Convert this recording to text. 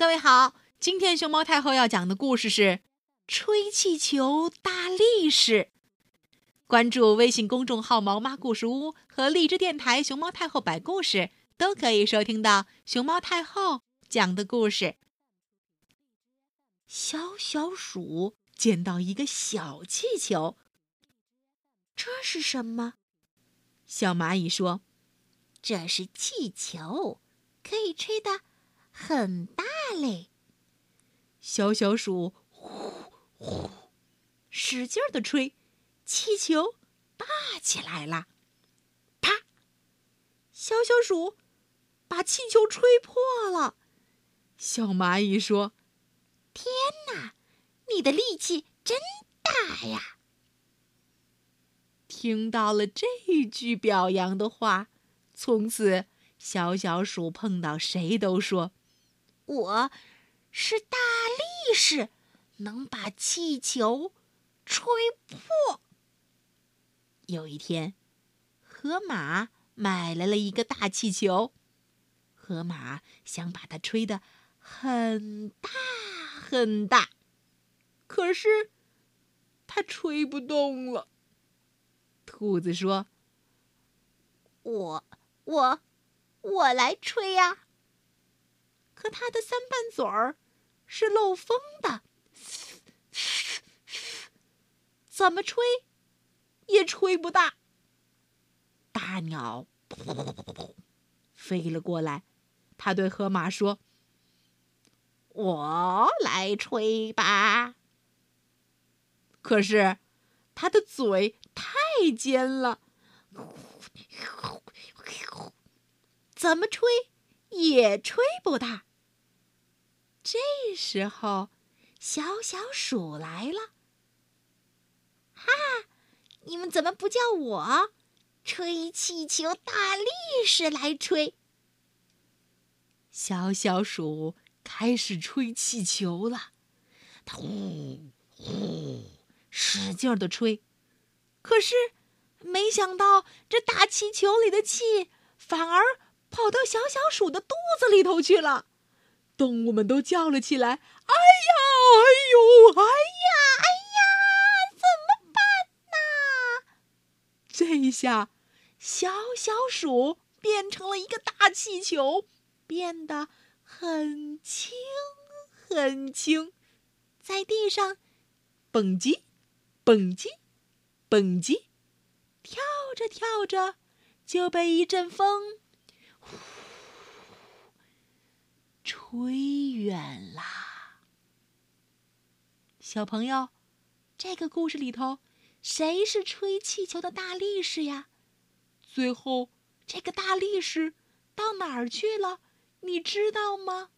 各位好，今天熊猫太后要讲的故事是《吹气球大力士》。关注微信公众号“毛妈故事屋”和荔枝电台“熊猫太后摆故事”，都可以收听到熊猫太后讲的故事。小小鼠捡到一个小气球，这是什么？小蚂蚁说：“这是气球，可以吹得很大。”嘞！小小鼠呼呼使劲的吹，气球大起来了。啪！小小鼠把气球吹破了。小蚂蚁说：“天哪，你的力气真大呀！”听到了这句表扬的话，从此小小鼠碰到谁都说。我是大力士，能把气球吹破。有一天，河马买来了一个大气球，河马想把它吹得很大很大，可是它吹不动了。兔子说：“我我我来吹呀！”和它的三瓣嘴儿是漏风的，怎么吹也吹不大。大鸟飞了过来，它对河马说：“我来吹吧。”可是它的嘴太尖了，怎么吹也吹不大。这时候，小小鼠来了。哈，你们怎么不叫我吹气球大力士来吹？小小鼠开始吹气球了，它呼呼使劲的吹，可是没想到这大气球里的气反而跑到小小鼠的肚子里头去了。动物们都叫了起来：“哎呀，哎呦，哎呀，哎呀，怎么办呢？”这一下，小小鼠变成了一个大气球，变得很轻很轻，在地上蹦极蹦极蹦极，跳着跳着就被一阵风。归远啦，小朋友，这个故事里头，谁是吹气球的大力士呀？最后，这个大力士到哪儿去了？你知道吗？